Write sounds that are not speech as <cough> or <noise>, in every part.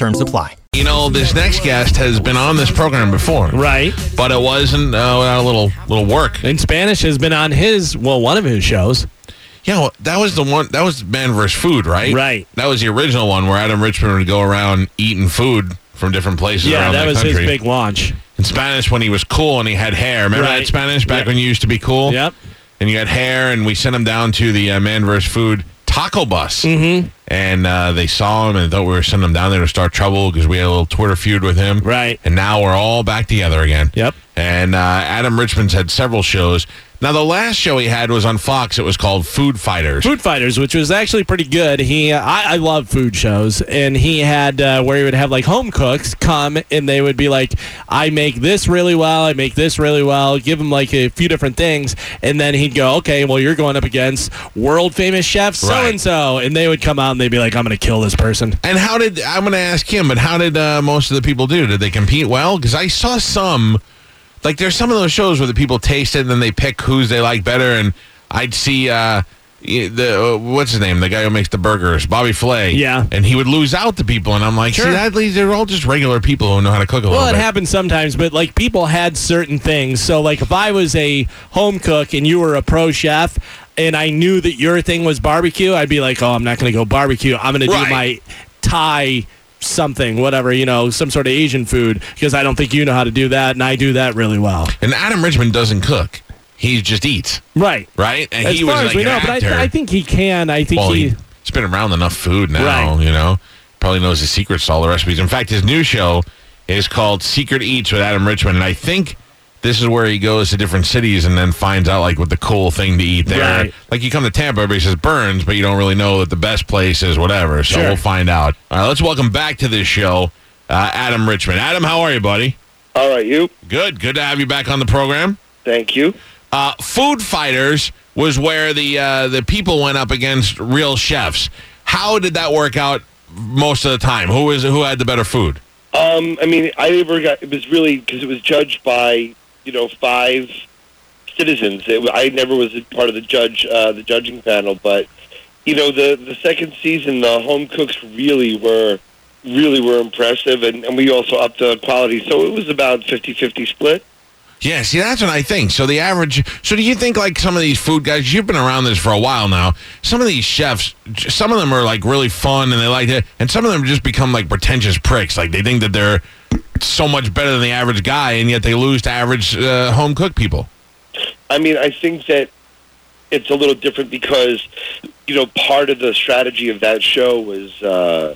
Terms apply. You know, this next guest has been on this program before, Right. but it wasn't uh, without a little little work. And Spanish has been on his, well, one of his shows. Yeah, well, that was the one. That was Man vs. Food, right? Right. That was the original one where Adam Richman would go around eating food from different places Yeah, around that the was country. his big launch. In Spanish, when he was cool and he had hair. Remember Right. that Spanish back Yeah. when you used to be cool? Yep. And you had hair, and we sent him down to the uh, Man vs. Food taco bus. Mm-hmm. And uh, they saw him and thought we were sending him down there to start trouble because we had a little Twitter feud with him. Right. And now we're all back together again. Yep. And uh, Adam Richman's had several shows. Now, the last show he had was on Fox. It was called Food Fighters. Food Fighters, which was actually pretty good. He, uh, I, I love food shows, and he had uh, where he would have like home cooks come, and they would be like, "I make this really well. I make this really well." Give them like a few different things, and then he'd go, "Okay, well, you're going up against world famous chef so and so," and they would come out and they'd be like, "I'm going to kill this person." And how did I'm going to ask him? But how did uh, most of the people do? Did they compete well? Because I saw some, like there's some of those shows where the people taste it and then they pick who's they like better. And I'd see uh, the uh, what's his name, the guy who makes the burgers, Bobby Flay. Yeah. and he would lose out to people, and I'm like, Sure. see, that they're all just regular people who know how to cook a Well, little Well, it bit. happens sometimes, but like people had certain things. So, like if I was a home cook and you were a pro chef, and I knew that your thing was barbecue, I'd be like, "Oh, I'm not going to go barbecue. I'm going to do my Thai something, whatever, you know, some sort of Asian food because I don't think you know how to do that, and I do that really well." and Adam Richman doesn't cook; he just eats, Right. right? And As he far was as like we know, but. I, I think he can. I think Well, he. he's been around enough food now, Right. you know. Probably knows the secrets to all the recipes. In fact, his new show is called Secret Eats with Adam Richman, and I think this is where he goes to different cities and then finds out like what the cool thing to eat there. Right. Like you come to Tampa, everybody says Bern's, but you don't really know that the best place is whatever. So Sure. we'll find out. All right, let's welcome back to this show, uh, Adam Richman. Adam, how are you, buddy? All right, you. Good. Good to have you back on the program. Thank you. Uh, Food Fighters was where the uh, the people went up against real chefs. How did that work out most of the time? Who was who had the better food? Um, I mean, I never got. It was really because it was judged by you know five citizens. It, I never was a part of the judge uh, the judging panel, but you know the the second season, the home cooks really were really were impressive, and, and we also upped the quality. So it was about 50-50 split. Yeah, see, that's what I think. So the average. So do you think like some of these food guys? You've been around this for a while now. Some of these chefs, some of them are like really fun and they like it, and some of them just become like pretentious pricks. Like they think that they're so much better than the average guy, and yet they lose to average uh, home cook people. I mean, I think that it's a little different because, you know, part of the strategy of that show was, uh,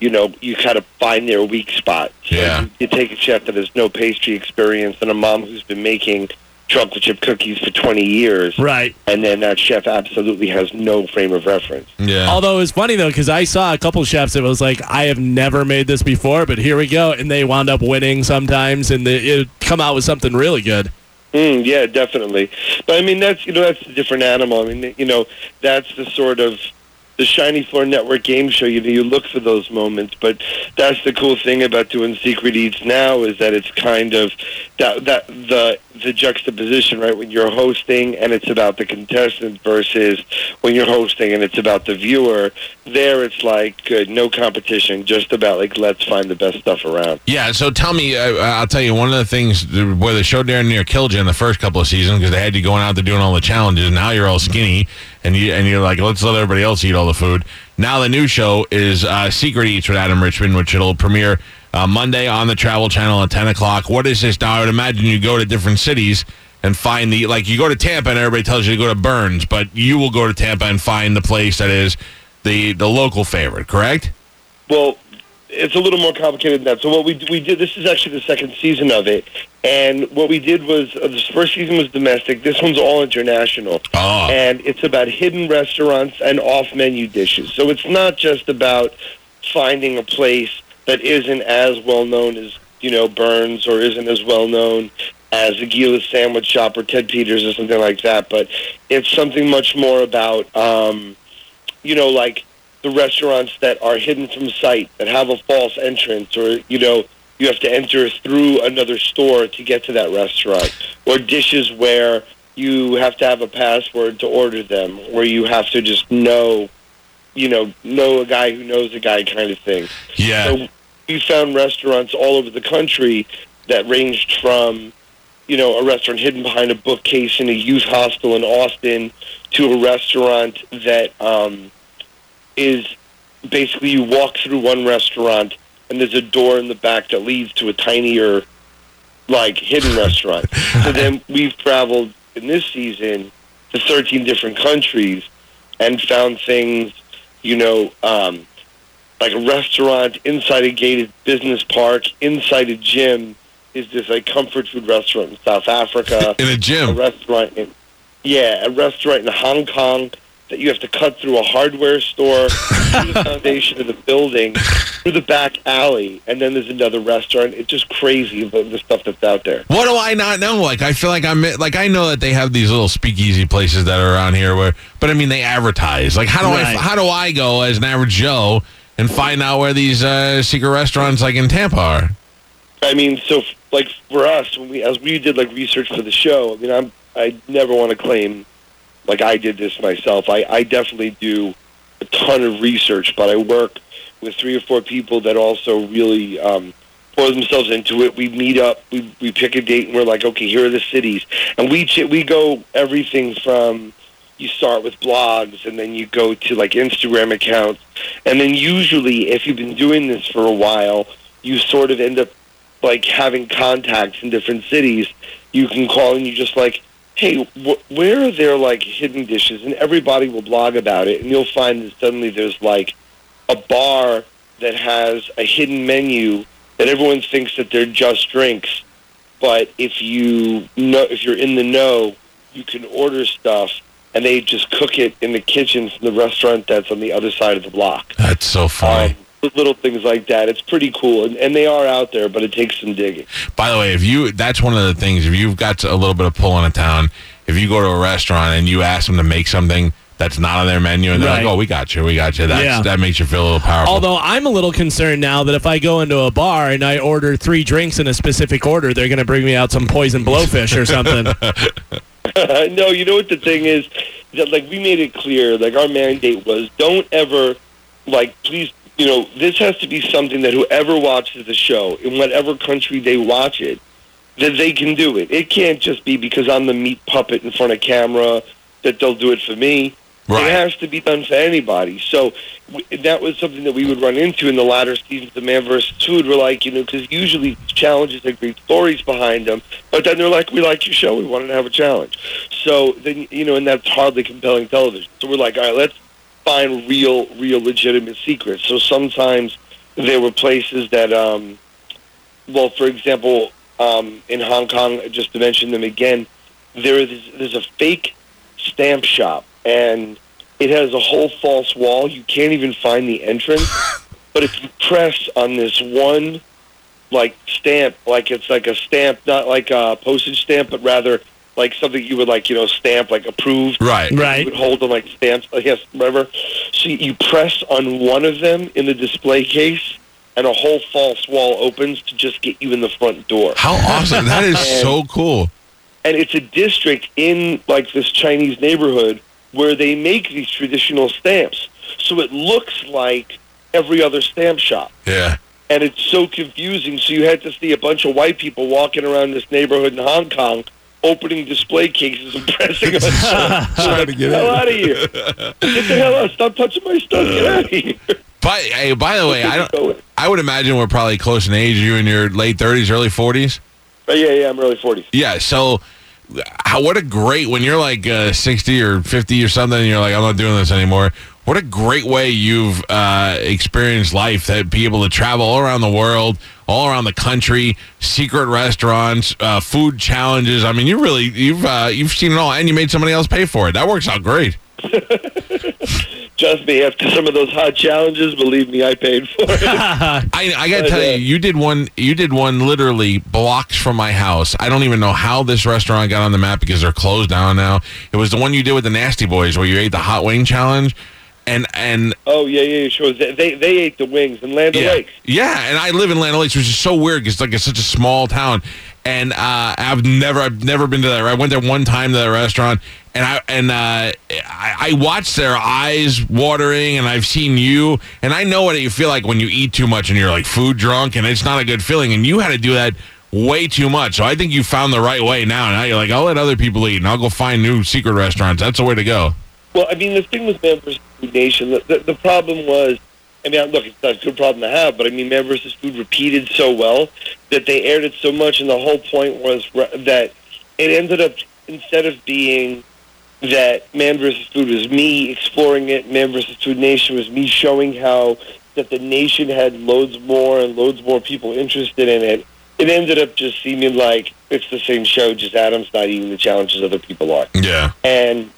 you know, you kind of find their weak spot. So Yeah. You, you take a chef that has no pastry experience and a mom who's been making chocolate chip cookies for 20 years, Right. and then that chef absolutely has no frame of reference. Yeah. Although it's funny though, because I saw a couple chefs that was like, I have never made this before, but here we go, and they wound up winning sometimes, and they, it come out with something really good. Mm, yeah, definitely. But I mean, that's you know that's a different animal. I mean, you know, that's the sort of the shiny floor network game show. You know, you look for those moments. But that's the cool thing about doing Secret Eats now is that it's kind of that that the the juxtaposition, right? When you're hosting and it's about the contestant versus when you're hosting and it's about the viewer. There, it's like good, no competition, just about like let's find the best stuff around. Yeah, so tell me, uh, I'll tell you one of the things where the show down near killed you in the first couple of seasons because they had you going out there doing all the challenges. And now you're all skinny, and you and you're like, let's let everybody else eat all the food. Now the new show is uh, Secret Eats with Adam Richman, which it'll premiere uh, Monday on the Travel Channel at 10 o'clock. What is this now? I would imagine you go to different cities and find the like you go to Tampa and everybody tells you to go to Bern's, but you will go to Tampa and find the place that is the the local favorite. Correct? Well, it's a little more complicated than that. So what we we did this is actually the second season of it, and what we did was uh, the first season was domestic. This one's all international, Oh. and it's about hidden restaurants and off menu dishes. So it's not just about finding a place that isn't as well known as you know Bern's or isn't as well known as the Gila's Sandwich Shop or Ted Peters or something like that. But it's something much more about um, you know like the restaurants that are hidden from sight that have a false entrance or you know you have to enter through another store to get to that restaurant or dishes where you have to have a password to order them where you have to just know you know know a guy who knows a guy kind of thing Yeah. so we found restaurants all over the country that ranged from you know a restaurant hidden behind a bookcase in a youth hostel in Austin to a restaurant that um, is basically you walk through one restaurant and there's a door in the back that leads to a tinier like hidden <laughs> restaurant. So then we've traveled in this season to 13 different countries and found things, you know, um, like a restaurant inside a gated business park, inside a gym is this like comfort food restaurant in South Africa <laughs> In a a gym. restaurant in yeah, a restaurant in Hong Kong that you have to cut through a hardware store, through the foundation of the building, through the back alley, and then there's another restaurant. It's just crazy the, the stuff that's out there. What do I not know? Like I feel like I'm like I know that they have these little speakeasy places that are around here where, but I mean they advertise. Like how do Right. I how do I go as an average Joe and find out where these uh, secret restaurants like in Tampa are? I mean, so like for us, when we as we did like research for the show, I mean, I'm I never want to claim like I did this myself. I I definitely do a ton of research, but I work with three or four people that also really um, pour themselves into it. We meet up, we we pick a date, and we're like, okay, here are the cities, and we ch- we go everything from you start with blogs and then you go to like Instagram accounts and then usually if you've been doing this for a while you sort of end up like having contacts in different cities you can call and you just like hey wh- where are there like hidden dishes? And everybody will blog about it and you'll find that suddenly there's like a bar that has a hidden menu that everyone thinks that they're just drinks. But if you know if you're in the know you can order stuff and they just cook it in the kitchen from the restaurant that's on the other side of the block. That's so funny. um, little things like that it's pretty cool and, and they are out there but it takes some digging By the way, if you that's one of the things. If you've got a little bit of pull in a town, if you go to a restaurant and you ask them to make something that's not on their menu, and they're Right. like, "Oh, we got you, we got you," that's, Yeah. that makes you feel a little powerful. Although I'm a little concerned now that if I go into a bar and I order three drinks in a specific order, they're going to bring me out some poison blowfish or something. <laughs> <laughs> no, you know what the thing is? That like we made it clear, like our mandate was don't ever like please you know, this has to be something that whoever watches the show, in whatever country they watch it, that they can do it. It can't just be because I'm the meat puppet in front of camera that they'll do it for me. Right. It has to be done for anybody. So w- that was something that we would run into in the latter seasons of Man vs. Food. We're like, you know, because usually challenges have great stories behind them, but then they're like, we like your show, we wanted to have a challenge. So then, you know, and that's hardly compelling television. So we're like, all right, let's find real, real legitimate secrets. So sometimes there were places that, um, well, for example, um, in Hong Kong, just to mention them again, there is there's a fake stamp shop, and it has a whole false wall. You can't even find the entrance. <laughs> but if you press on this one, like stamp, like it's like a stamp, not like a postage stamp, but rather like something you would like, you know, stamp like approved. right. Right. You would hold them like stamps. I guess whatever. So you press on one of them in the display case, and a whole false wall opens to just get you in the front door. How awesome! That is <laughs> so cool. And it's a district in like this Chinese neighborhood where they make these traditional stamps. So it looks like every other stamp shop. Yeah. And it's so confusing. So you had to see a bunch of white people walking around this neighborhood in Hong Kong opening display cases and pressing on stuff. <laughs> Trying to get Get the hell in. out of here. Get the hell out. Stop touching my stuff. Get out of here. By hey, by the way, I don't. I would imagine we're probably close in age. You in your late thirties, early forties. But yeah, yeah, I'm early 40s. Yeah. So, how, what a great when you're like uh, sixty or fifty or something, and you're like, I'm not doing this anymore. What a great way you've uh, experienced life that be able to travel all around the world, all around the country, secret restaurants, uh, food challenges. I mean, you really you've uh, you've seen it all, and you made somebody else pay for it. That works out great. <laughs> Trust me, after some of those hot challenges, believe me, I paid for it. <laughs> I, I gotta tell uh, you, you did one. You did one literally blocks from my house. I don't even know how this restaurant got on the map because they're closed down now. It was the one you did with the Nasty Boys, where you ate the hot wing challenge, and and oh yeah, yeah, sure. They they, ate the wings in Land yeah, O'Lakes. yeah. And I live in Land Lakes which is so weird because like it's such a small town. And uh, I've never, I've never been to that. I went there one time to that restaurant, and I and uh, I, I watched their eyes watering, and I've seen you, and I know what you feel like when you eat too much and you're like food drunk, and it's not a good feeling. And you had to do that way too much. So I think you found the right way now. Now you're like, I'll let other people eat, and I'll go find new secret restaurants. That's the way to go. Well, I mean, the thing with Man vs. Food Nation, the, the, the problem was, I mean, look, it's not a good problem to have, but I mean, Man vs. Food repeated so well that they aired it so much, and the whole point was that it ended up, instead of being that Man vs. Food was me exploring it, Man vs. Food Nation was me showing how that the nation had loads more and loads more people interested in it. It ended up just seeming like it's the same show, just Adam's not eating the challenges other people are Yeah. and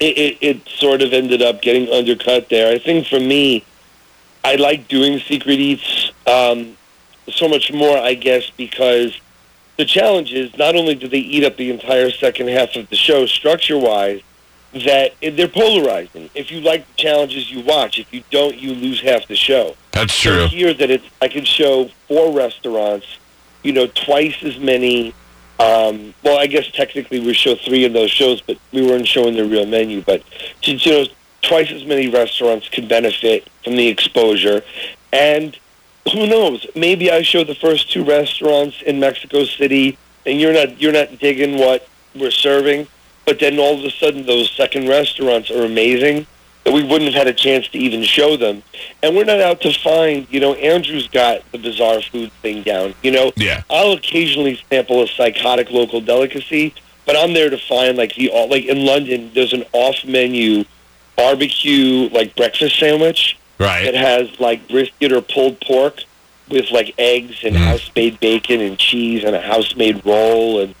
it, it, it sort of ended up getting undercut there. I think for me, I like doing secret eats um, so much more, I guess, because the challenge is not only do they eat up the entire second half of the show structure wise, that they're polarizing. If you like the challenges, you watch. If you don't, you lose half the show. That's So true. here that it's I can show four restaurants, you know, twice as many. Um, well, I guess technically we show three of those shows, but we weren't showing the real menu. But to, you know, twice as many restaurants can benefit from the exposure, and who knows? Maybe I show the first two restaurants in Mexico City, and you're not you're not digging what we're serving, but then all of a sudden those second restaurants are amazing that we wouldn't have had a chance to even show them. And we're not out to find, you know, Andrew's got the bizarre food thing down. You know, Yeah. I'll occasionally sample a psychotic local delicacy, but I'm there to find like the like in London. There's an off-menu barbecue like breakfast sandwich that Right. has like brisket or pulled pork with like eggs and Mm. house-made bacon and cheese and a house-made roll and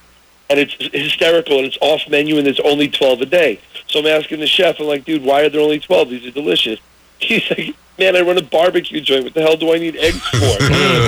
and it's hysterical and it's off menu and there's only 12 a day. So I'm asking the chef, I'm like, dude, why are there only 12? These are delicious. <laughs> He's like, man, I run a barbecue joint. What the hell do I need eggs for? <laughs>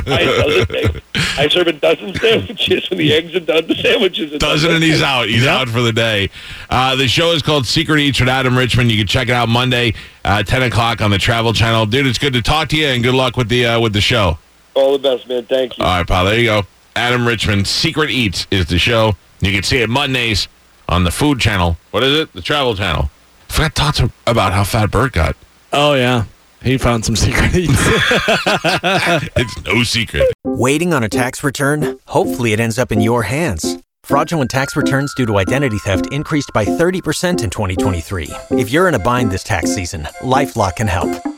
I, eggs. I serve a dozen <laughs> sandwiches. When the eggs are done, the sandwiches are Dozen done. and he's out. He's out for the day. Uh, the show is called Secret Eats with Adam Richman. You can check it out Monday, uh, ten o'clock on the Travel Channel. Dude, it's good to talk to you, and good luck with the uh, with the show. All the best, man. Thank you. All right, pal. There you go. Adam Richman. Secret Eats is the show. You can see it Mondays on the Food Channel. What is it? The Travel Channel. I forgot to talk to about how fat Bert got. Oh yeah, he found some secret eats. <laughs> It's no secret. Waiting on a tax return? Hopefully, it ends up in your hands. Fraudulent tax returns due to identity theft increased by 30% in 2023. If you're in a bind this tax season, LifeLock can help.